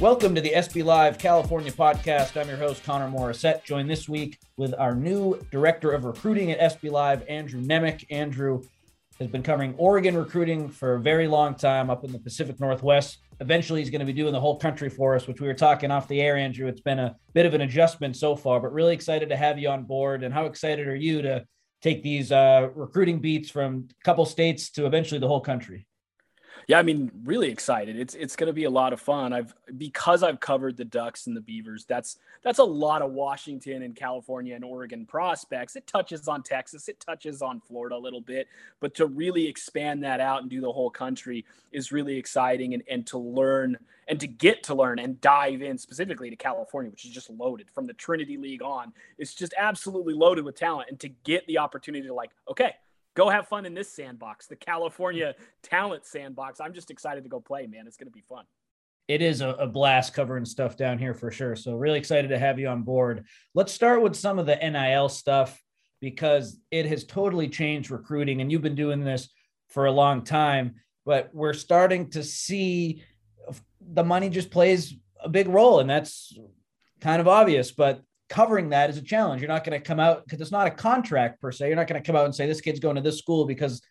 Welcome to the SB Live California podcast. I'm your host, Connor Morissette, joined this week with our new director of recruiting at SB Live, Andrew Nemec. Andrew has been covering Oregon recruiting for a very long time up in the Pacific Northwest. Eventually, he's going to be doing the whole country for us, which we were talking off the air, Andrew. It's been a bit of an adjustment so far, but really excited to have you on board. And how excited are you to take these uh, recruiting beats from a couple states to eventually the whole country? Yeah, I mean, really excited. It's it's going to be a lot of fun. I've because I've covered the Ducks and the Beavers. That's that's a lot of Washington and California and Oregon prospects. It touches on Texas, it touches on Florida a little bit, but to really expand that out and do the whole country is really exciting and and to learn and to get to learn and dive in specifically to California, which is just loaded from the Trinity League on. It's just absolutely loaded with talent and to get the opportunity to like, okay, go have fun in this sandbox, the California talent sandbox. I'm just excited to go play, man. It's going to be fun. It is a, a, blast covering stuff down here for sure. So, really excited to have you on board. Let's start with some of the NIL stuff because it has totally changed recruiting, and you've been doing this for a long time. But we're starting to see the money just plays a big role, and that's kind of obvious. But covering that is a challenge. You're not going to come out because it's not a contract per se. You're not going to come out and say this kid's going to this school because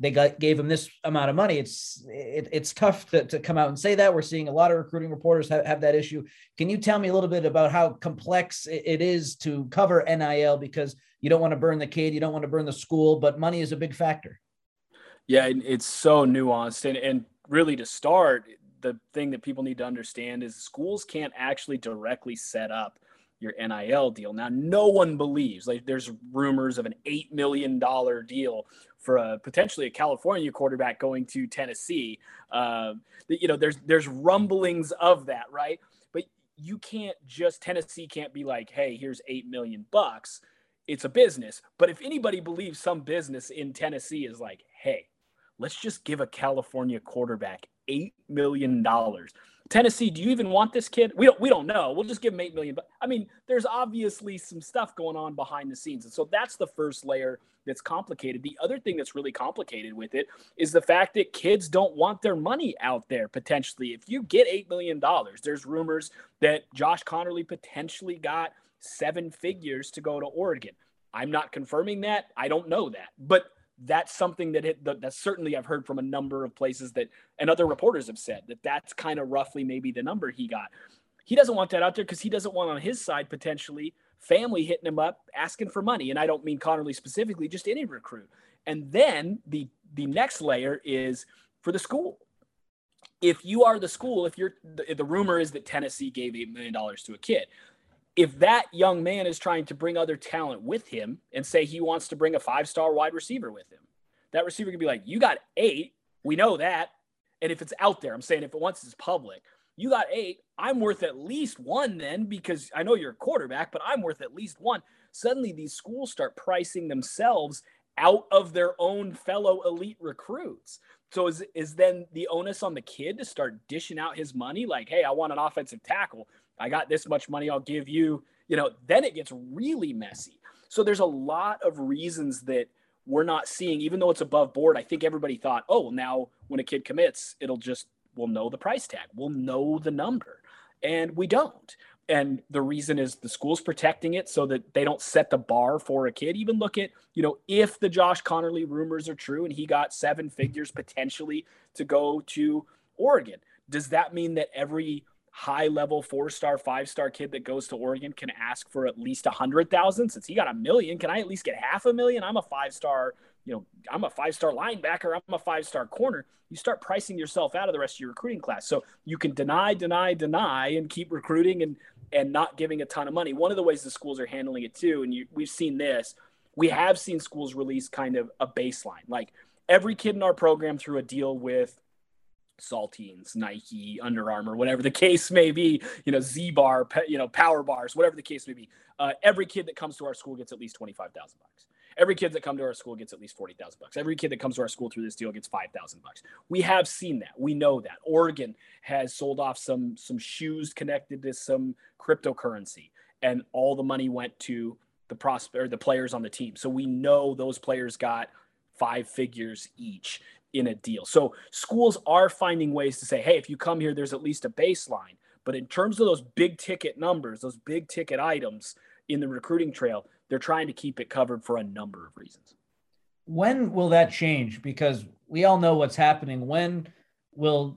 they got gave him this amount of money. It's it, it's tough to, to come out and say that. We're seeing a lot of recruiting reporters have, have that issue. Can you tell me a little bit about how complex it is to cover NIL because you don't want to burn the kid, you don't want to burn the school, but money is a big factor. Yeah, it's so nuanced and and really to start, the thing that people need to understand is schools can't actually directly set up your NIL deal. Now, no one believes like there's rumors of an eight million dollar deal for a potentially a California quarterback going to Tennessee. Uh, you know, there's there's rumblings of that, right? But you can't just Tennessee can't be like, hey, here's eight million bucks. It's a business. But if anybody believes some business in Tennessee is like, hey, let's just give a California quarterback eight million dollars Tennessee, do you even want this kid? We don't we don't know. We'll just give him eight million. But I mean, there's obviously some stuff going on behind the scenes. And so that's the first layer that's complicated. The other thing that's really complicated with it is the fact that kids don't want their money out there potentially. If you get eight million dollars, there's rumors that Josh Conerly potentially got seven figures to go to Oregon. I'm not confirming that. I don't know that. But that's something that, it, that, certainly I've heard from a number of places that and other reporters have said that that's kind of roughly maybe the number he got. He doesn't want that out there because he doesn't want on his side potentially family hitting him up asking for money. And I don't mean Conerly specifically, just any recruit. And then the the next layer is for the school. If you are the school, if you're the, the rumor is that Tennessee gave eight million dollars to a kid, if that young man is trying to bring other talent with him and say he wants to bring a five star wide receiver with him, that receiver could be like, You got eight. We know that. And if it's out there, I'm saying if it once it's public, you got eight. I'm worth at least one then because I know you're a quarterback, but I'm worth at least one. Suddenly, these schools start pricing themselves out of their own fellow elite recruits. So is is then the onus on the kid to start dishing out his money? Like, hey, I want an offensive tackle. I got this much money, I'll give you, you know, then it gets really messy. So there's a lot of reasons that we're not seeing, even though it's above board. I think everybody thought, oh, well, now when a kid commits, it'll just, we'll know the price tag, we'll know the number. And we don't. And the reason is the school's protecting it so that they don't set the bar for a kid. Even look at, you know, if the Josh Conerly rumors are true and he got seven figures potentially to go to Oregon, does that mean that every high level four star, five star kid that goes to Oregon can ask for at least a hundred thousand. Since he got a million, can I at least get half a million? I'm a five star, you know, I'm a five star linebacker. I'm a five star corner. You start pricing yourself out of the rest of your recruiting class. So you can deny, deny, deny, and keep recruiting and and not giving a ton of money. One of the ways the schools are handling it too, and you, we've seen this. We have seen schools release kind of a baseline, like every kid in our program through a deal with saltines, Nike, Under Armour, whatever the case may be, you know, Z bar, you know, power bars, whatever the case may be. Uh, every kid that comes to our school gets at least 25,000 bucks. Every kid that comes to our school gets at least 40,000 bucks. Every kid that comes to our school through this deal gets 5,000 bucks. We have seen that. We know that. Oregon has sold off some some shoes connected to some cryptocurrency and all the money went to the prosper the players on the team. So we know those players got five figures each in a deal. So schools are finding ways to say, hey, if you come here, there's at least a baseline. But in terms of those big ticket numbers, those big ticket items in the recruiting trail, they're trying to keep it covered for a number of reasons. When will that change? Because we all know what's happening. When will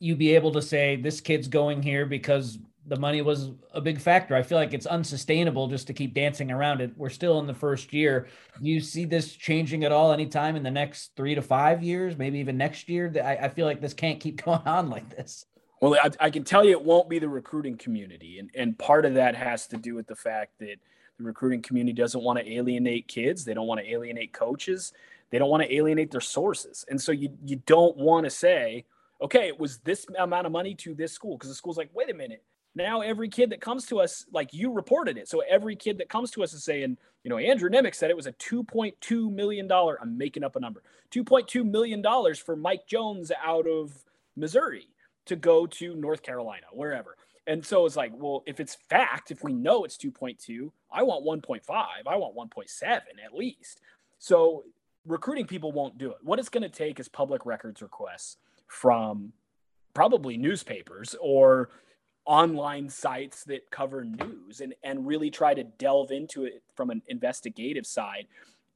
you be able to say this kid's going here because the money was a big factor. I feel like it's unsustainable just to keep dancing around it. We're still in the first year. Do you see this changing at all anytime in the next three to five years, maybe even next year? I, I feel like this can't keep going on like this. Well, I, I, can tell you it won't be the recruiting community. And, and part of that has to do with the fact that the recruiting community doesn't want to alienate kids. They don't want to alienate coaches. They don't want to alienate their sources. And so you, you don't want to say, okay, it was this amount of money to this school because the school's like, wait a minute, now every kid that comes to us, like you reported it. So every kid that comes to us is saying, you know, Andrew Nemec said it was a $2.2 million, I'm making up a number, $2.2 million for Mike Jones out of Missouri to go to North Carolina, wherever. And so it's like, well, if it's fact, if we know it's 2.2, I want 1.5, I want 1.7 at least. So recruiting people won't do it. What it's going to take is public records requests from probably newspapers or online sites that cover news and, and really try to delve into it from an investigative side.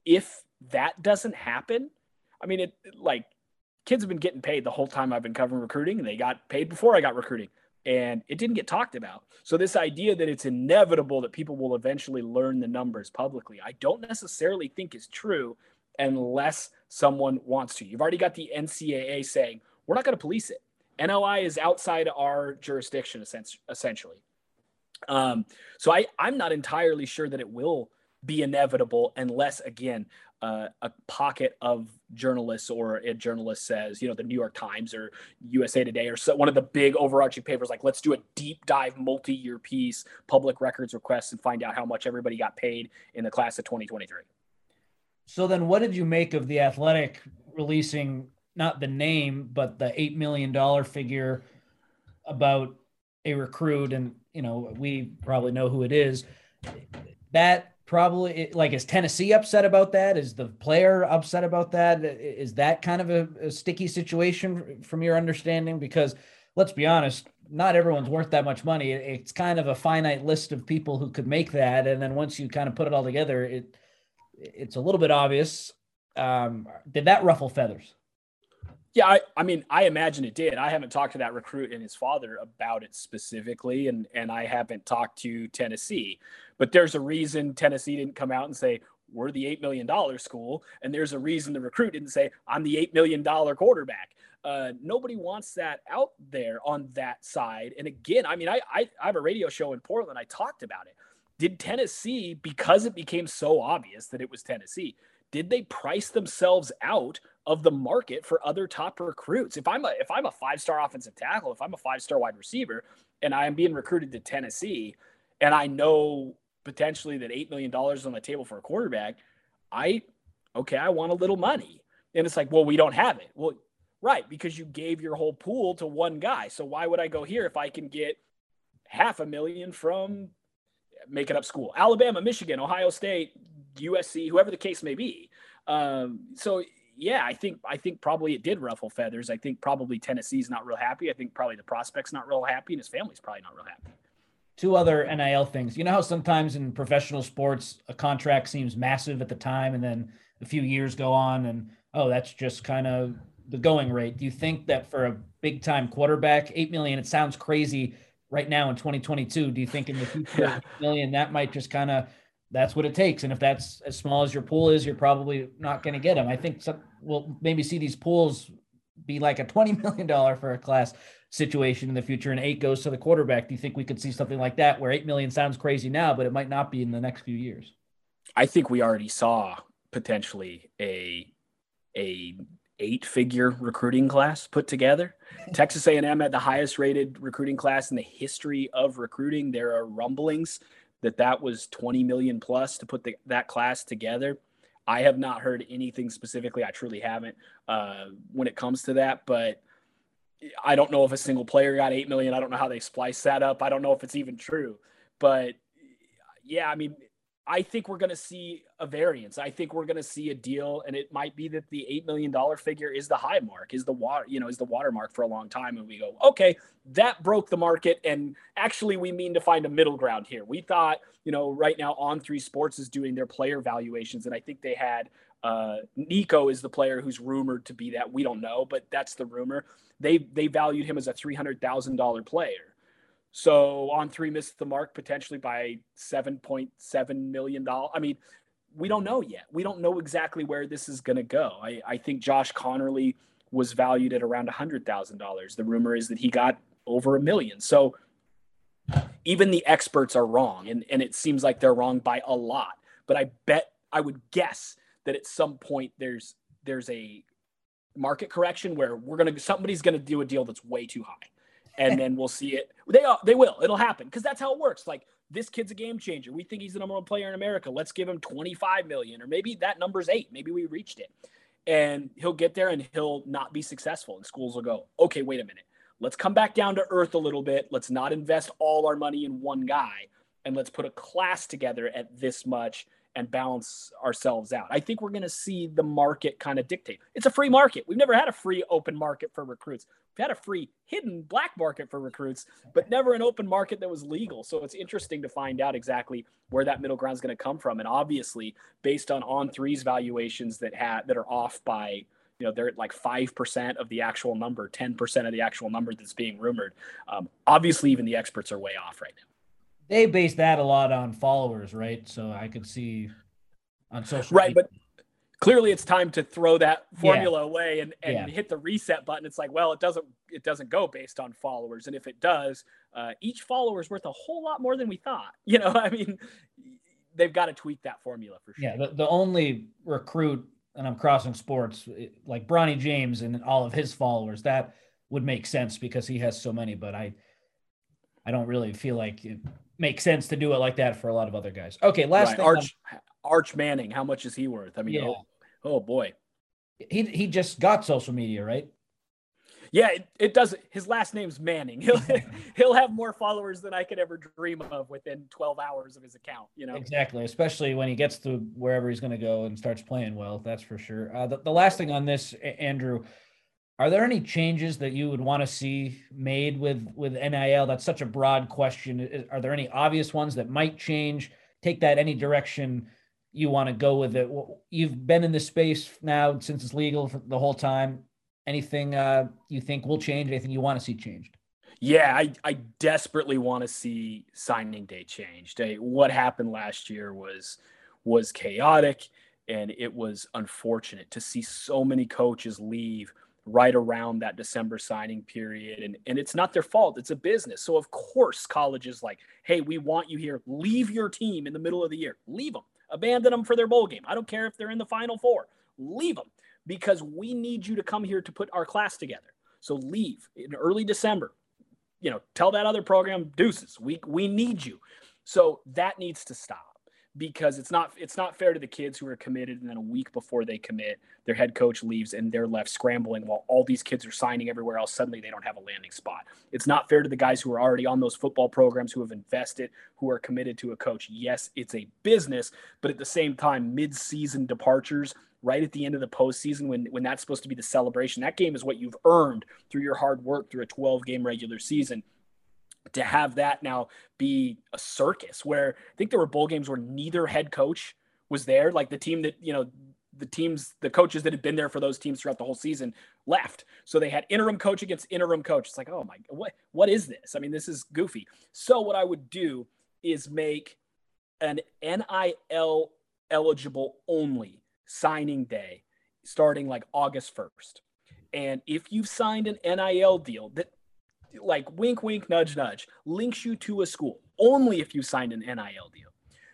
If that doesn't happen, I mean, it like kids have been getting paid the whole time I've been covering recruiting, and they got paid before I got recruiting, and it didn't get talked about. So, this idea that it's inevitable that people will eventually learn the numbers publicly, I don't necessarily think is true unless someone wants to. You've already got the NCAA saying, we're not going to police it. NLI is outside our jurisdiction, essentially. Um, so I, I'm not entirely sure that it will be inevitable unless, again, uh, a pocket of journalists or a journalist says, you know, the New York Times or USA Today or so, one of the big overarching papers, like, let's do a deep dive multi year piece, public records requests, and find out how much everybody got paid in the class of 2023. So then, what did you make of the athletic releasing not the name, but the eight million dollar figure about a recruit, and you know we probably know who it is. That probably like is Tennessee upset about that? Is the player upset about that? Is that kind of a, a sticky situation from your understanding? Because let's be honest, not everyone's worth that much money. It's kind of a finite list of people who could make that, and then once you kind of put it all together, it it's a little bit obvious. Um, did that ruffle feathers? Yeah, I, I mean, I imagine it did. I haven't talked to that recruit and his father about it specifically, and and I haven't talked to Tennessee. But there's a reason Tennessee didn't come out and say we're the eight million dollar school, and there's a reason the recruit didn't say I'm the eight million dollar quarterback. Uh, nobody wants that out there on that side. And again, I mean, I, I I have a radio show in Portland. I talked about it. Did Tennessee, because it became so obvious that it was Tennessee, did they price themselves out of the market for other top recruits? If I'm a if I'm a five star offensive tackle, if I'm a five star wide receiver, and I am being recruited to Tennessee, and I know potentially that eight million dollars on the table for a quarterback, I okay, I want a little money. And it's like, well, we don't have it. Well, right, because you gave your whole pool to one guy. So why would I go here if I can get half a million from making up school, Alabama, Michigan, Ohio State, USC, whoever the case may be. Um, so yeah, I think I think probably it did ruffle feathers. I think probably Tennessee's not real happy. I think probably the prospect's not real happy, and his family's probably not real happy. Two other NIL things. You know how sometimes in professional sports a contract seems massive at the time, and then a few years go on, and oh, that's just kind of the going rate. Do you think that for a big time quarterback, eight million? It sounds crazy right now in 2022. Do you think in the future, yeah. million that might just kind of that's what it takes. And if that's as small as your pool is, you're probably not going to get them. I think some, we'll maybe see these pools be like a $20 million for a class situation in the future and eight goes to the quarterback. Do you think we could see something like that where 8 million sounds crazy now, but it might not be in the next few years? I think we already saw potentially a, a eight figure recruiting class put together. Texas A&M had the highest rated recruiting class in the history of recruiting. There are rumblings that that was 20 million plus to put the, that class together. I have not heard anything specifically. I truly haven't uh, when it comes to that, but I don't know if a single player got 8 million. I don't know how they splice that up. I don't know if it's even true, but yeah, I mean, I think we're going to see a variance. I think we're going to see a deal, and it might be that the eight million dollar figure is the high mark, is the water, you know, is the watermark for a long time, and we go, okay, that broke the market, and actually, we mean to find a middle ground here. We thought, you know, right now On3 sports is doing their player valuations, and I think they had uh, Nico is the player who's rumored to be that. We don't know, but that's the rumor. They they valued him as a three hundred thousand dollar player. So On3 missed the mark potentially by seven point seven million dollars. I mean, we don't know yet. We don't know exactly where this is going to go. I, I think Josh Conerly was valued at around a hundred thousand dollars. The rumor is that he got over a million. So even the experts are wrong, and and it seems like they're wrong by a lot. But I bet I would guess that at some point there's there's a market correction where we're gonna somebody's gonna do a deal that's way too high and then we'll see it. They are, they will. It'll happen because that's how it works. Like this kid's a game changer. We think he's the number one player in America. Let's give him 25 million, or maybe that number's eight. Maybe we reached it, and he'll get there and he'll not be successful. And schools will go, okay, wait a minute. Let's come back down to earth a little bit. Let's not invest all our money in one guy, and let's put a class together at this much and balance ourselves out. I think we're going to see the market kind of dictate. It's a free market. We've never had a free open market for recruits. We've had a free hidden black market for recruits, but never an open market that was legal. So it's interesting to find out exactly where that middle ground is going to come from. And obviously, based on On3's valuations that had that are off by you know they're at like 5% of the actual number 10% of the actual number that's being rumored um, obviously even the experts are way off right now they base that a lot on followers, right? So I could see on social right, media. but clearly it's time to throw that formula yeah. away and, and yeah. hit the reset button. It's like, well, it doesn't it doesn't go based on followers, and if it does, uh, each follower is worth a whole lot more than we thought. You know, I mean, they've got to tweak that formula for sure. Yeah, the, the only recruit, and I'm crossing sports like Bronny James and all of his followers. That would make sense because he has so many, but I. I don't really feel like it, makes sense to do it like that for a lot of other guys. Okay, last right. thing. Arch, Arch Manning, how much is he worth? I mean, yeah. oh, oh boy. He he just got social media, right? Yeah, it, it does. His last name's Manning. He'll he'll have more followers than I could ever dream of within 12 hours of his account. You know exactly, especially when he gets to wherever he's going to go and starts playing well. That's for sure. Uh, the, the last thing on this, Andrew, are there any changes that you would want to see made with with NIL? That's such a broad question. Are there any obvious ones that might change? Take that any direction you want to go with it. You've been in this space now since it's legal the whole time. Anything uh, you think will change? Anything you want to see changed? Yeah, I, I desperately want to see signing day changed. What happened last year was was chaotic, and it was unfortunate to see so many coaches leave right around that December signing period. And, and it's not their fault, it's a business. So, of course, colleges like, hey, we want you here. Leave your team in the middle of the year. Leave them. Abandon them for their bowl game. I don't care if they're in the final four. Leave them because we need you to come here to put our class together. So, leave in early December. You know, tell that other program, deuces. We, we need you. So, that needs to stop because it's not it's not fair to the kids who are committed and then a week before they commit their head coach leaves and they're left scrambling while all these kids are signing everywhere else suddenly they don't have a landing spot. It's not fair to the guys who are already on those football programs who have invested who are committed to a coach. Yes it's a business but at the same time mid-season departures right at the end of the postseason when when that's supposed to be the celebration that game is what you've earned through your hard work through a 12 game regular season to have that now be a circus where I think there were bowl games where neither head coach was there. Like the team that, you know, the teams, the coaches that had been there for those teams throughout the whole season left. So they had interim coach against interim coach. It's like, oh my, what, what is this? I mean, this is goofy. So what I would do is make an NIL eligible only signing day starting like August 1st. And if you've signed an NIL deal that like wink, wink, nudge, nudge, links you to a school only if you signed an NIL deal.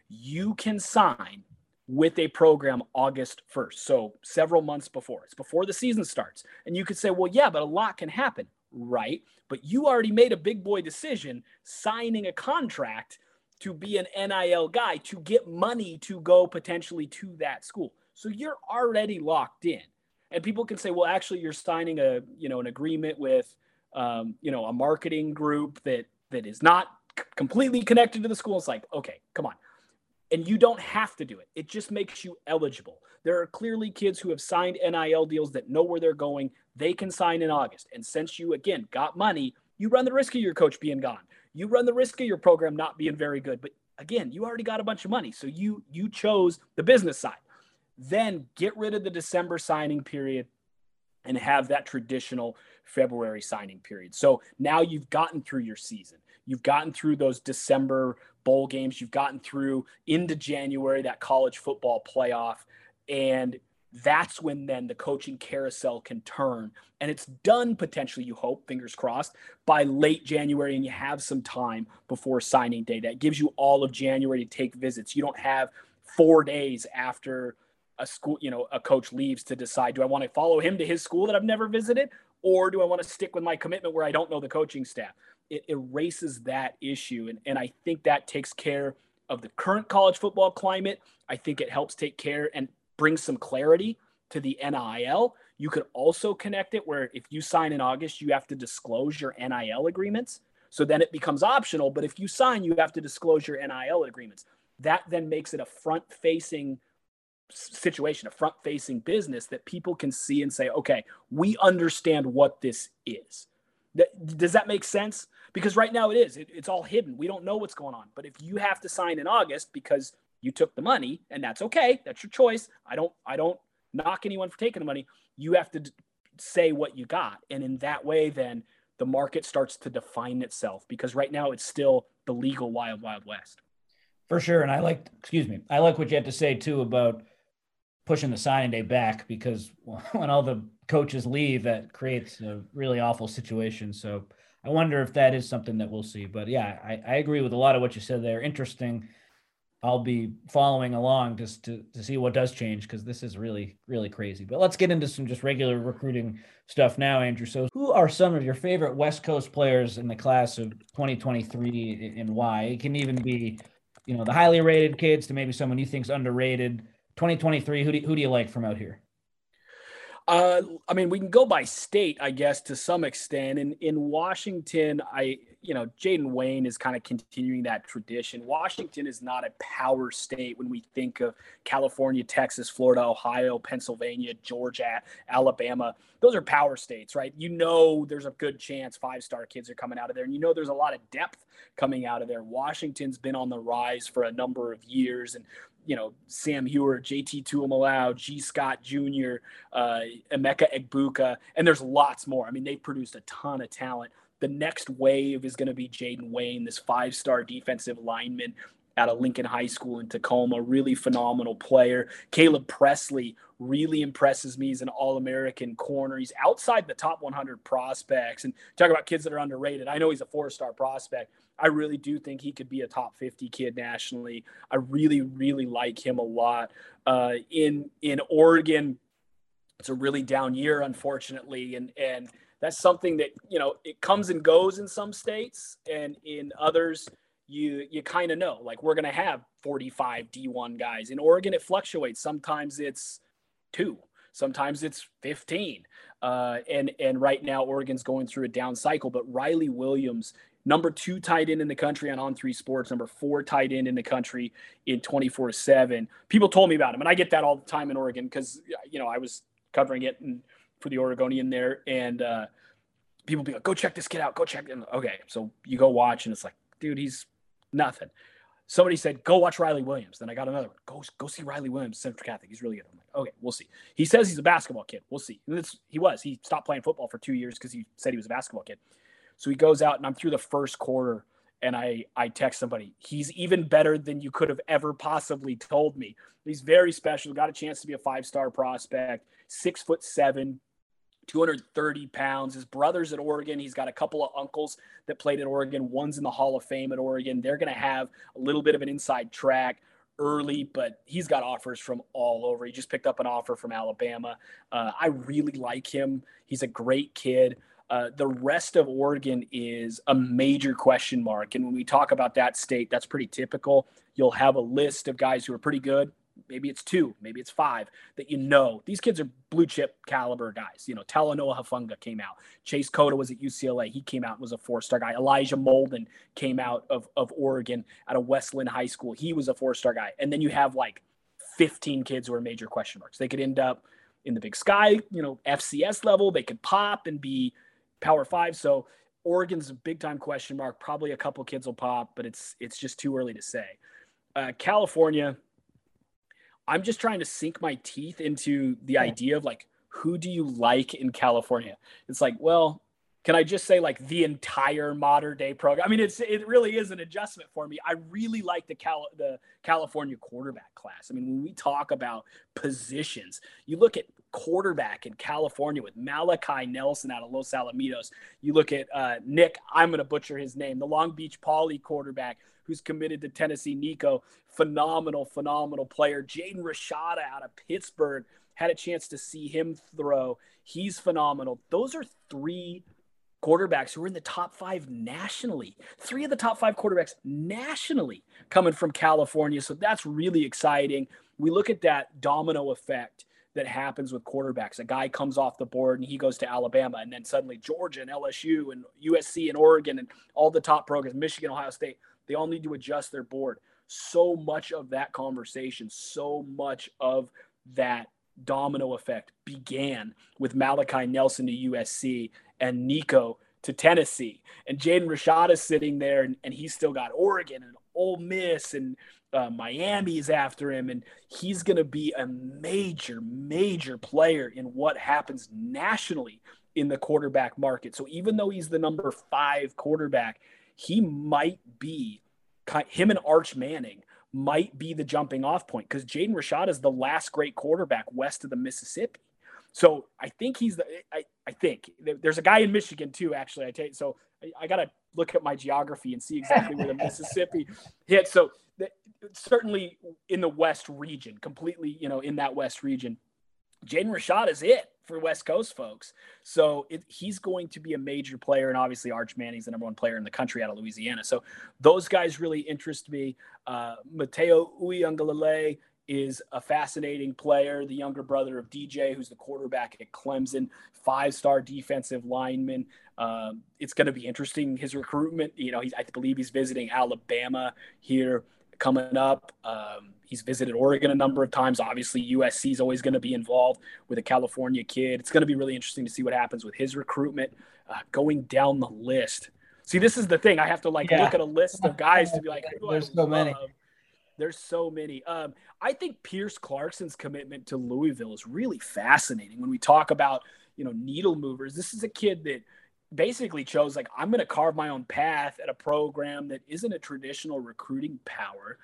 You can sign with a program August 1st. So several months before. It's before the season starts. And you could say, well, yeah, but a lot can happen. Right. But you already made a big boy decision signing a contract to be an NIL guy to get money to go potentially to that school. So you're already locked in. And people can say, well, actually, you're signing a, you know, an agreement with um, you know, a marketing group that that is not c- completely connected to the school. It's like, okay, come on. And you don't have to do it. It just makes you eligible. There are clearly kids who have signed NIL deals that know where they're going. They can sign in August. And since you, again, got money, you run the risk of your coach being gone. You run the risk of your program not being very good. But again, you already got a bunch of money. So you you chose the business side. Then get rid of the December signing period and have that traditional February signing period. So now you've gotten through your season. You've gotten through those December bowl games. You've gotten through into January, that college football playoff. And that's when then the coaching carousel can turn. And it's done potentially, you hope, fingers crossed, by late January. And you have some time before signing day. That gives you all of January to take visits. You don't have four days after a school, you know, a coach leaves to decide do I want to follow him to his school that I've never visited or do I want to stick with my commitment where I don't know the coaching staff? It erases that issue. And, and I think that takes care of the current college football climate. I think it helps take care and bring some clarity to the NIL. You could also connect it where if you sign in August, you have to disclose your NIL agreements. So then it becomes optional. But if you sign, you have to disclose your NIL agreements. That then makes it a front facing situation, a front facing business that people can see and say, okay, we understand what this is. Does that make sense? Because right now it is. It, it's all hidden. We don't know what's going on. But if you have to sign in August because you took the money, and that's okay, that's your choice. I don't. I don't knock anyone for taking the money. You have to d- say what you got, and in that way, then the market starts to define itself. Because right now it's still the legal wild, wild west. For sure, and I like. Excuse me. I like what you had to say too about pushing the signing day back because when all the coaches leave, that creates a really awful situation. So I wonder if that is something that we'll see. But yeah, I, I agree with a lot of what you said there. Interesting. I'll be following along just to, to see what does change because this is really, really crazy. But let's get into some just regular recruiting stuff now, Andrew. So, who are some of your favorite West Coast players in the class of 2023 and why? It can even be, you know, the highly rated kids to maybe someone you think's underrated 2023, who do, who do you like from out here? Uh, I mean, we can go by state, I guess, to some extent. In in Washington, I you know, Jayden Wayne is kind of continuing that tradition. Washington is not a power state when we think of California, Texas, Florida, Ohio, Pennsylvania, Georgia, Alabama. Those are power states, right? You know, there's a good chance five star kids are coming out of there, and you know, there's a lot of depth coming out of there. Washington's been on the rise for a number of years, and you know, Sam Huard, JT Tuimoloau, Gee Scott Jr., uh, Emeka Egbuka, and there's lots more. I mean, they've produced a ton of talent. The next wave is going to be Jayden Wayne, this five star defensive lineman out of Lincoln High School in Tacoma, really phenomenal player. Caleb Presley really impresses me. He's an All American corner. He's outside the top 100 prospects. And talk about kids that are underrated. I know he's a four star prospect. I really do think he could be a top 50 kid nationally. I really, really like him a lot. Uh, in in Oregon, it's a really down year, unfortunately, and and that's something that you know it comes and goes in some states, and in others you you kind of know like we're to have 45 D1 guys. In Oregon it fluctuates. Sometimes it's 2, sometimes it's 15. Uh, and and right now Oregon's going through a down cycle, but Riley Williams number two tight end in the country on On3 Sports, number four tight end in the country in 24 7. People told me about him, and I get that all the time in Oregon because, you know, I was covering it and for the Oregonian there, and uh, people be like, "Go check this kid out. Go check him." Okay, so you go watch, and it's like, dude, he's nothing. Somebody said, "Go watch Riley Williams." Then I got another one. Go go see Riley Williams, Central Catholic. He's really good. I'm like, okay, we'll see. He says he's a basketball kid. We'll see. He was. He stopped playing football for two years because he said he was a basketball kid. So he goes out, and I'm through the first quarter, and I I text somebody. He's even better than you could have ever possibly told me. He's very special. Got a chance to be a five star prospect. Six foot seven, 230 pounds. His brother's at Oregon. He's got a couple of uncles that played at Oregon. One's in the Hall of Fame at Oregon. They're going to have a little bit of an inside track early, but he's got offers from all over. He just picked up an offer from Alabama. Uh, I really like him. He's a great kid. Uh, the rest of Oregon is a major question mark. And when we talk about that state, that's pretty typical. You'll have a list of guys who are pretty good, maybe it's two, maybe it's five that you know. These kids are blue chip caliber guys. You know, Talanoa Hufanga came out. Chase Cota was at UCLA. He came out and was a four star guy. Elijah Molden came out of, of Oregon out of West Linn High School. He was a four star guy. And then you have like 15 kids who are major question marks. They could end up in the big sky, you know, FCS level. They could pop and be power five. So Oregon's a big time question mark. Probably a couple kids will pop, but it's it's just too early to say. Uh, California, I'm just trying to sink my teeth into the idea of like who do you like in California? It's like, well, can I just say like the entire Mater Dei program? I mean, it's it really is an adjustment for me. I really like the Cal the California quarterback class. I mean, when we talk about positions, you look at quarterback in California with Malachi Nelson out of Los Alamitos. You look at uh, Nick, I'm going to butcher his name, the Long Beach Poly quarterback who's committed to Tennessee. Nico, phenomenal, phenomenal player. Jaden Rashada out of Pittsburg had a chance to see him throw. He's phenomenal. Those are three quarterbacks who are in the top five nationally. Three of the top five quarterbacks nationally coming from California. So that's really exciting. We look at that domino effect that happens with quarterbacks. A guy comes off the board and he goes to Alabama, and then suddenly Georgia and LSU and USC and Oregon and all the top programs, Michigan, Ohio State, they all need to adjust their board. So much of that conversation, so much of that domino effect began with Malachi Nelson to USC and Nico to Tennessee. And Jaden Rashad is sitting there and, and he's still got Oregon and Ole Miss and uh, Miami's after him, and he's going to be a major, major player in what happens nationally in the quarterback market. So even though he's the number five quarterback, he might be him and Arch Manning might be the jumping off point because Jaden Rashad is the last great quarterback west of the Mississippi. So I think he's the. I, I think there's a guy in Michigan too. Actually, I take so I, I got to look at my geography and see exactly where the Mississippi hit. So the, certainly in the West region, completely, you know, in that West region, Jaden Rashad is it for West Coast folks. So it, he's going to be a major player, and obviously Arch Manning's the number one player in the country out of Louisiana. So those guys really interest me. Uh, Matayo Uiagalelei is a fascinating player, the younger brother of DJ, who's the quarterback at Clemson, five-star defensive lineman. Um, it's going to be interesting his recruitment. You know, I believe he's visiting Alabama here coming up. Um, he's visited Oregon a number of times. Obviously, USC is always going to be involved with a California kid. It's going to be really interesting to see what happens with his recruitment uh, going down the list. See, this is the thing. I have to like yeah. look at a list of guys to be like, there's so many. There's so many. Um, I think Pierce Clarkson's commitment to Louisville is really fascinating. When we talk about, you know, needle movers, this is a kid that basically chose like I'm going to carve my own path at a program that isn't a traditional recruiting power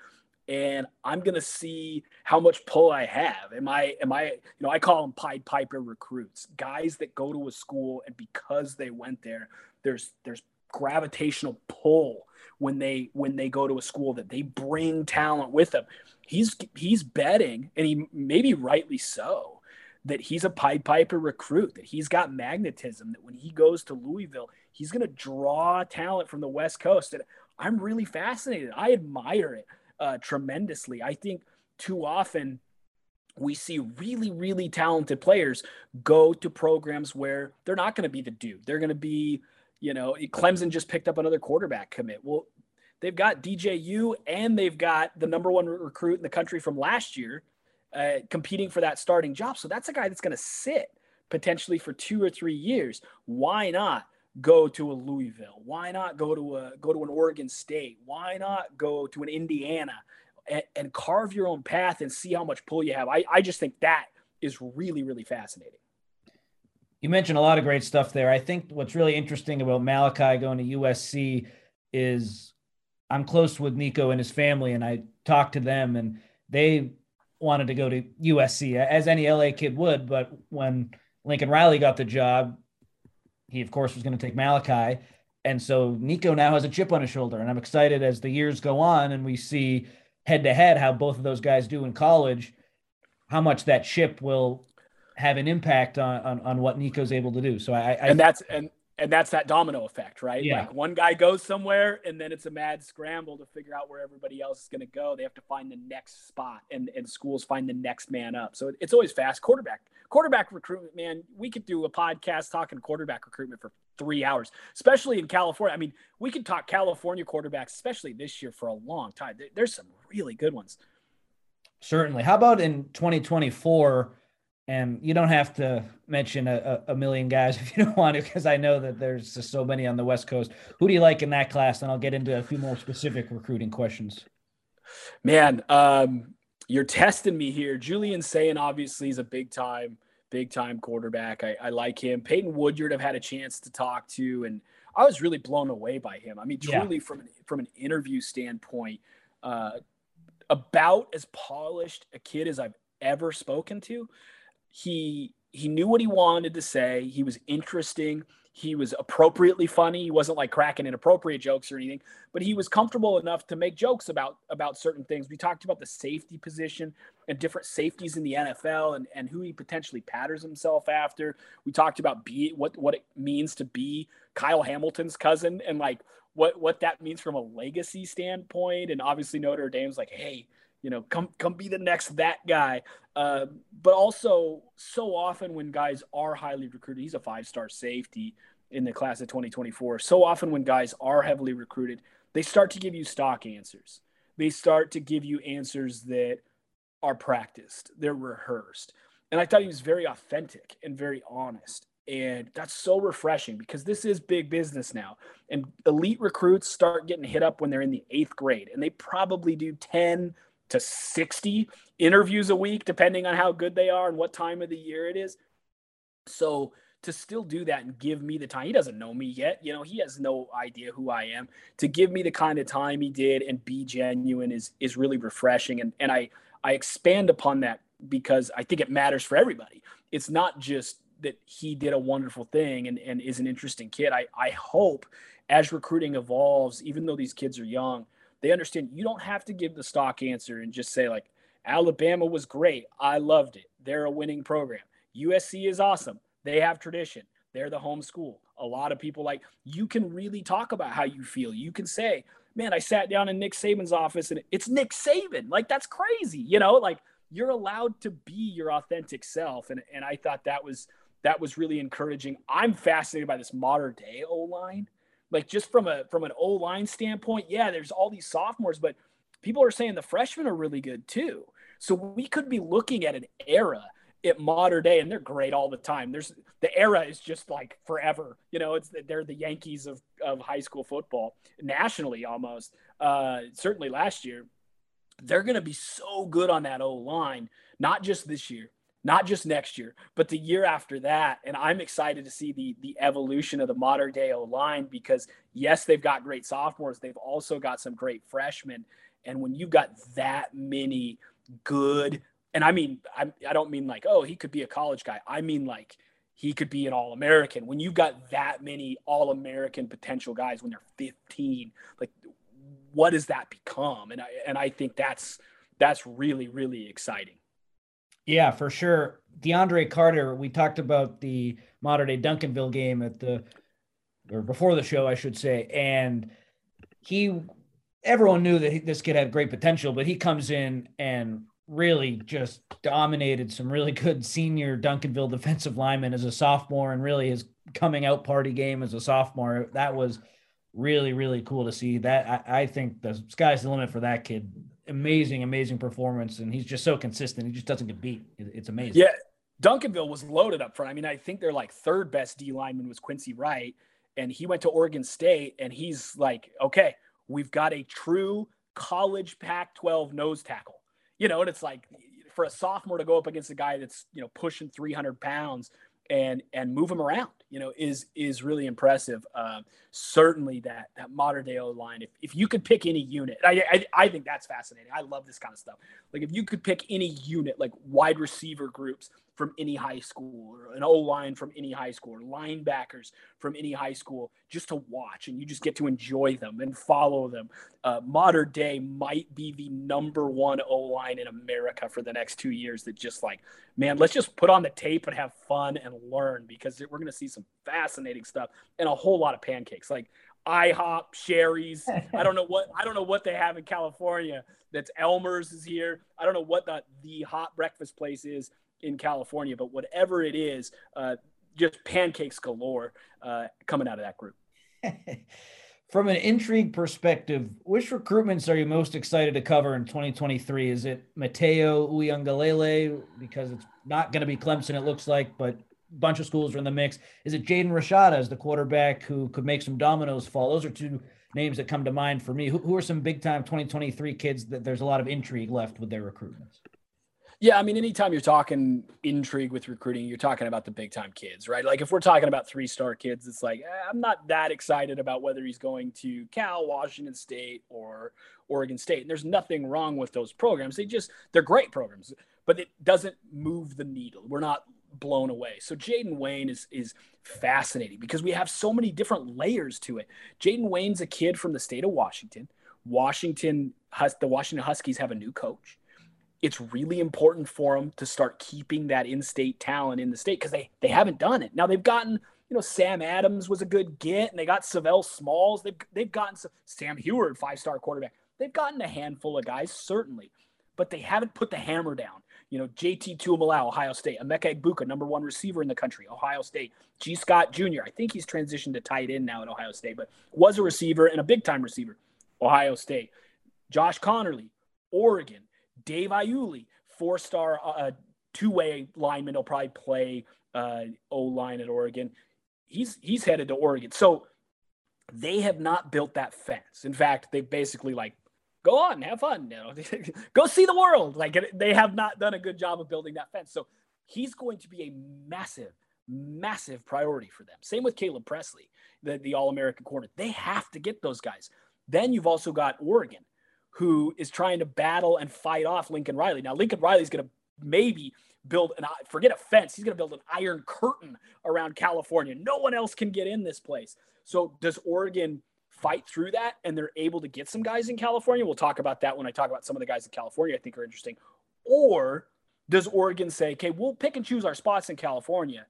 and I'm going to see how much pull I have. Am I am I you know I call them Pied Piper recruits, guys that go to a school and because they went there there's there's gravitational pull when they when they go to a school that they bring talent with them. He's he's betting, and he maybe rightly so, that he's a Pied Piper recruit, that he's got magnetism, that when he goes to Louisville, he's going to draw talent from the West Coast. And I'm really fascinated. I admire it uh, tremendously. I think too often we see really, really talented players go to programs where they're not going to be the dude. They're going to be you know, Clemson just picked up another quarterback commit. Well, they've got DJU and they've got the number one recruit in the country from last year uh, competing for that starting job. So that's a guy that's going to sit potentially for two or three years. Why not go to a Louisville? Why not go to a go to an Oregon State? Why not go to an Indiana and, and carve your own path and see how much pull you have? I, I just think that is really really fascinating you mentioned a lot of great stuff there. I think what's really interesting about Malachi going to USC is I'm close with Nico and his family, and I talked to them, and they wanted to go to USC as any LA kid would. But when Lincoln Riley got the job, he of course was going to take Malachi, and so Nico now has a chip on his shoulder, and I'm excited as the years go on and we see head to head how both of those guys do in college, how much that chip will have an impact on, on, on what Nico's able to do. So I, I and that's and and that's that domino effect, right? Yeah. Like one guy goes somewhere and then it's a mad scramble to figure out where everybody else is going to go. They have to find the next spot and, and schools find the next man up. So it's always fast. Quarterback, quarterback recruitment, man, we could do a podcast talking quarterback recruitment for three hours, especially in California. I mean, we could talk California quarterbacks, especially this year for a long time. There's some really good ones. Certainly. How about in 2024? And you don't have to mention a, a, million guys if you don't want to, because I know that there's just so many on the West Coast. Who do you like in that class? And I'll get into a few more specific recruiting questions. Man, um, you're testing me here. Julian Sayin obviously is a big time, big time quarterback. I, I like him. Peyton Woodyard, I've had a chance to talk to, and I was really blown away by him. I mean, truly yeah. from an, from an interview standpoint, uh, about as polished a kid as I've ever spoken to he he knew what he wanted to say. He was interesting. He was appropriately funny. He wasn't like cracking inappropriate jokes or anything, but he was comfortable enough to make jokes about about certain things. We talked about the safety position and different safeties in the NFL and, and who he potentially patterns himself after. We talked about be what what it means to be Kyle Hamilton's cousin and like what what that means from a legacy standpoint. And obviously Notre Dame's like, hey, you know, come come be the next that guy. Uh, but also, so often when guys are highly recruited, he's a five star safety in the class of 2024. So often when guys are heavily recruited, they start to give you stock answers. They start to give you answers that are practiced, they're rehearsed. And I thought he was very authentic and very honest. And that's so refreshing because this is big business now. And elite recruits start getting hit up when they're in the eighth grade, and they probably do 10 to 60 interviews a week, depending on how good they are and what time of the year it is. So to still do that and give me the time, he doesn't know me yet. You know, he has no idea who I am. To give me the kind of time he did and be genuine is is really refreshing. And and I I expand upon that because I think it matters for everybody. It's not just that he did a wonderful thing and, and is an interesting kid. I, I hope as recruiting evolves, even though these kids are young, they understand you don't have to give the stock answer and just say like Alabama was great. I loved it. They're a winning program. USC is awesome. They have tradition. They're the home school. A lot of people like you can really talk about how you feel. You can say, "Man, I sat down in Nick Saban's office and it's Nick Saban." Like that's crazy. You know, like you're allowed to be your authentic self and and I thought that was that was really encouraging. I'm fascinated by this Mater Dei O line like just from a from an O line standpoint, yeah, there's all these sophomores, but people are saying the freshmen are really good too. So we could be looking at an era at Mater Dei, and they're great all the time. There's the era is just like forever. You know, it's they're the Yankees of of high school football nationally almost. Uh, certainly last year, they're going to be so good on that O line, not just this year, not just next year, but the year after that. And I'm excited to see the the evolution of the Mater Dei O line because yes, they've got great sophomores, they've also got some great freshmen. And when you've got that many good, and I mean, I, I don't mean like, oh, he could be a college guy. I mean like he could be an All American. When you've got that many All American potential guys when they're 15, like what does that become? And I and I think that's that's really really exciting. Yeah, for sure. DeAndre Carter, we talked about the Mater Dei Duncanville game at the or before the show, I should say, and he everyone knew that this kid had great potential, but he comes in and really just dominated some really good senior Duncanville defensive linemen as a sophomore and really his coming out party game as a sophomore. That was really, really cool to see. That I, I think the sky's the limit for that kid amazing, amazing performance, and he's just so consistent. He just doesn't get beat. It's amazing. Yeah, Duncanville was loaded up front. I mean, I think their like third best D lineman was Quincy Wright, and he went to Oregon State, and he's like, okay, we've got a true college Pac-12 nose tackle. You know, and it's like for a sophomore to go up against a guy that's you know pushing 300 pounds and and move him around you know is is really impressive. Uh, certainly that that Mater Dei o line if, if you could pick any unit I, I, I think that's fascinating. I love this kind of stuff. Like if you could pick any unit like wide receiver groups from any high school or an O line from any high school or linebackers from any high school just to watch and you just get to enjoy them and follow them. Uh, Mater Dei might be the number one O line in America for the next two years that just like, man, let's just put on the tape and have fun and learn because we're going to see some fascinating stuff and a whole lot of pancakes. Like, IHOP, Shari's. I don't know what I don't know what they have in California. That's Elmer's is here. I don't know what the the hot breakfast place is in California, but whatever it is, uh, just pancakes galore uh, coming out of that group. From an intrigue perspective, which recruitments are you most excited to cover in 2023? Is it Matayo Uiagalelei because it's not going to be Clemson, it looks like, but a bunch of schools are in the mix. Is it Jaden Rashada as the quarterback who could make some dominoes fall? Those are two names that come to mind for me. Who, who are some big time 2023 kids that there's a lot of intrigue left with their recruitments? Yeah, I mean, anytime you're talking intrigue with recruiting, you're talking about the big time kids, right? Like if we're talking about three star kids, it's like eh, I'm not that excited about whether he's going to Cal, Washington State, or Oregon State. And there's nothing wrong with those programs. They just they're great programs, but it doesn't move the needle. We're not blown away. So Jayden Wayne is is fascinating because we have so many different layers to it. Jayden Wayne's a kid from the state of Washington. Washington, the Washington Huskies have a new coach it's really important for them to start keeping that in-state talent in the state because they they haven't done it. Now they've gotten, you know, Sam Adams was a good get, and they got Sav'ell Smalls. They've they've gotten some, Sam Huard, five-star quarterback. They've gotten a handful of guys, certainly, but they haven't put the hammer down. You know, JT Tuimoloau, Ohio State, Emeka Egbuka, number one receiver in the country, Ohio State, Gee Scott Jr. I think he's transitioned to tight end now at Ohio State, but was a receiver and a big time receiver, Ohio State. Josh Conerly, Oregon. Dave Iuli, four star, uh, uh two way lineman, He'll probably play uh, O line at Oregon. He's he's headed to Oregon. So they have not built that fence. In fact, they basically like go on, have fun, you know, go see the world. Like they have not done a good job of building that fence. So he's going to be a massive, massive priority for them. Same with Caleb Presley, the, the All American corner. They have to get those guys. Then you've also got Oregon who is trying to battle and fight off Lincoln Riley. Now, Lincoln Riley is going to maybe build an forget a fence. He's going to build an iron curtain around California. No one else can get in this place. So, does Oregon fight through that and they're able to get some guys in California? We'll talk about that when I talk about some of the guys in California I think are interesting. Or does Oregon say, okay, we'll pick and choose our spots in California,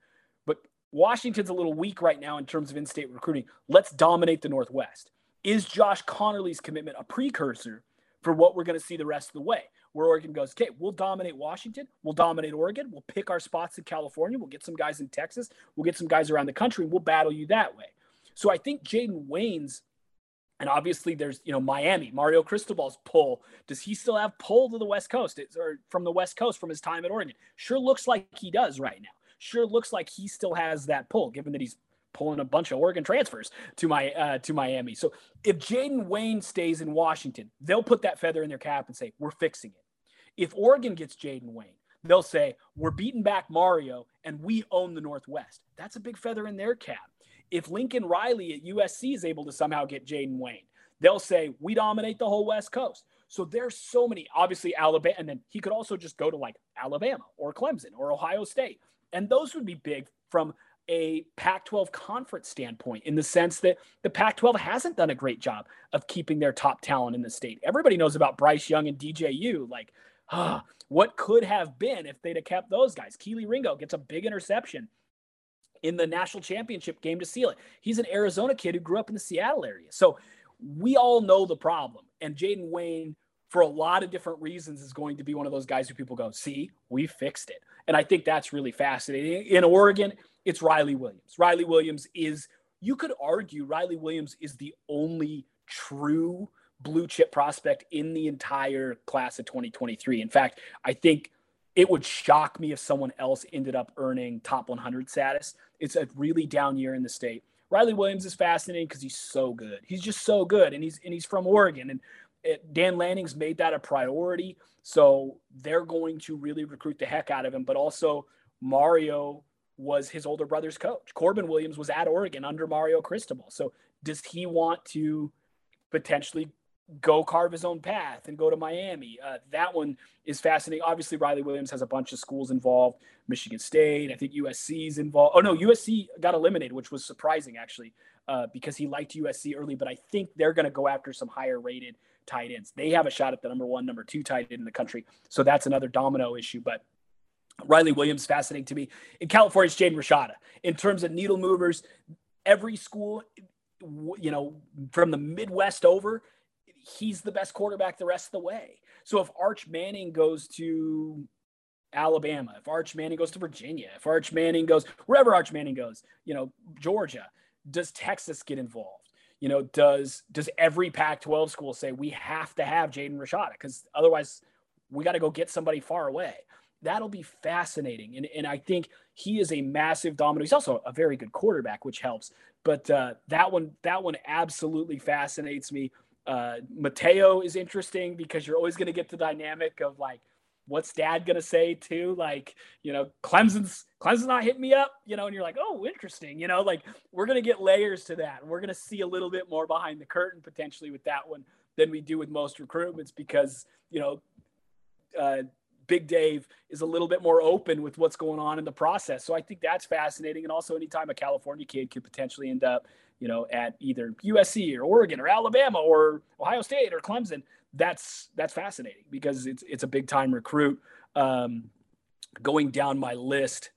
but Washington's a little weak right now in terms of in state recruiting. Let's dominate the Northwest. Is Josh Conerly's commitment a precursor for what we're going to see the rest of the way. Where Oregon goes, okay, we'll dominate Washington, we'll dominate Oregon, we'll pick our spots in California, we'll get some guys in Texas, we'll get some guys around the country, and we'll battle you that way. So I think Jayden Wayne's, and obviously there's you know Miami, Mario Cristobal's pull. Does he still have pull to the West Coast or from the West Coast from his time at Oregon? Sure looks like he does right now. Sure looks like he still has that pull, given that he's pulling a bunch of Oregon transfers to my uh, to Miami. So if Jayden Wayne stays in Washington, they'll put that feather in their cap and say we're fixing it. If Oregon gets Jayden Wayne, they'll say we're beating back Mario and we own the Northwest. That's a big feather in their cap. If Lincoln Riley at USC is able to somehow get Jayden Wayne, they'll say we dominate the whole West Coast. So there's so many, obviously Alabama, and then he could also just go to like Alabama or Clemson or Ohio State. And those would be big from a Pac 12 conference standpoint in the sense that the Pac 12 hasn't done a great job of keeping their top talent in the state. Everybody knows about Bryce Young and DJU. Like, ah, what could have been if they'd have kept those guys? Kelee Ringo gets a big interception in the national championship game to seal it. He's an Arizona kid who grew up in the Seattle area. So we all know the problem. And Jayden Wayne, for a lot of different reasons, is going to be one of those guys who people go, see, we fixed it. And I think that's really fascinating. In Oregon, it's Riley Williams. Riley Williams is, you could argue, Riley Williams is the only true blue chip prospect in the entire class of 2023. In fact, I think it would shock me if someone else ended up earning top 100 status. It's a really down year in the state. Riley Williams is fascinating because he's so good. He's just so good, and he's and he's from Oregon, and it, Dan Lanning's made that a priority. So they're going to really recruit the heck out of him. But also Mario was his older brother's coach. Corbin Williams was at Oregon under Mario Cristobal. So does he want to potentially go carve his own path and go to Miami. Uh, that one is fascinating. Obviously, Riley Williams has a bunch of schools involved. Michigan State, I think USC's involved. Oh no, USC got eliminated, which was surprising actually, uh, because he liked USC early. But I think they're going to go after some higher rated tight ends. They have a shot at the number one, number two tight end in the country. So that's another domino issue. But Riley Williams, fascinating to me. In California, it's Jaden Rashada. In terms of needle movers, every school, you know, from the Midwest over, he's the best quarterback the rest of the way. So if Arch Manning goes to Alabama, if Arch Manning goes to Virginia, if Arch Manning goes wherever Arch Manning goes, you know, Georgia, does Texas get involved? You know, does does every Pac-12 school say we have to have Jaden Rashada because otherwise we got to go get somebody far away? That'll be fascinating, and and I think he is a massive domino. He's also a very good quarterback, which helps. But uh, that one that one absolutely fascinates me. Uh, Matayo is interesting because you're always going to get the dynamic of like, what's dad going to say too? Like, you know, Clemson's Clemson's not hitting me up, you know, and you're like, oh, interesting. You know, like we're going to get layers to that. We're going to see a little bit more behind the curtain potentially with that one than we do with most recruitments because, you know, uh, Big Dave is a little bit more open with what's going on in the process. So I think that's fascinating. And also, anytime a California kid could potentially end up, you know, at either USC or Oregon or Alabama or Ohio State or Clemson, that's that's fascinating because it's it's a big time recruit. Um, going down my list,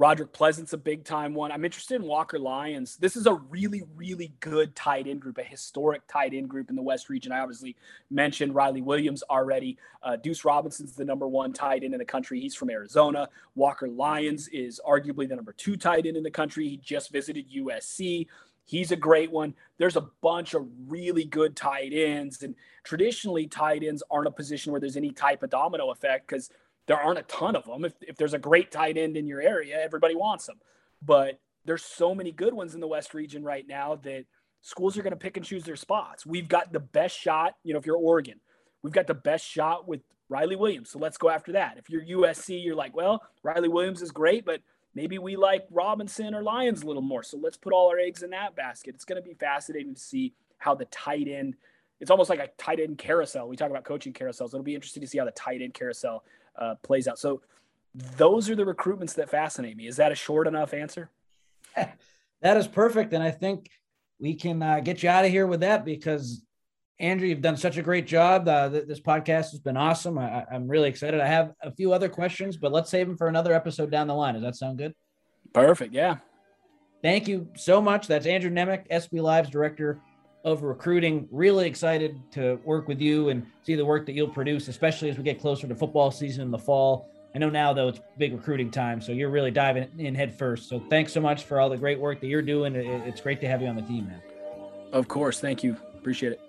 Roderick Pleasant's a big time one. I'm interested in Walker Lyons. This is a really, really good tight end group, a historic tight end group in the West region. I obviously mentioned Riley Williams already. Uh, Deuce Robinson's the number one tight end in the country. He's from Arizona. Walker Lyons is arguably the number two tight end in the country. He just visited USC. He's a great one. There's a bunch of really good tight ends. And traditionally, tight ends aren't a position where there's any type of domino effect because – there aren't a ton of them. If, if there's a great tight end in your area, everybody wants them. But there's so many good ones in the West region right now that schools are going to pick and choose their spots. We've got the best shot, you know, if you're Oregon, we've got the best shot with Riley Williams. So let's go after that. If you're USC, you're like, well, Riley Williams is great, but maybe we like Robinson or Lyons a little more. So let's put all our eggs in that basket. It's going to be fascinating to see how the tight end, it's almost like a tight end carousel. We talk about coaching carousels. It'll be interesting to see how the tight end carousel uh, plays out. So those are the recruitments that fascinate me. Is that a short enough answer? that is perfect. And I think we can uh, get you out of here with that because Andrew, you've done such a great job. Uh, th- this podcast has been awesome. I- am really excited. I have a few other questions, but let's save them for another episode down the line. Does that sound good? Perfect. Yeah. Thank you so much. That's Andrew Nemec, SB Live's director of recruiting. Really excited to work with you and see the work that you'll produce, especially as we get closer to football season in the fall. I know now though it's big recruiting time, so you're really diving in head first. So thanks so much for all the great work that you're doing. It's great to have you on the team, man. Of course, thank you. Appreciate it.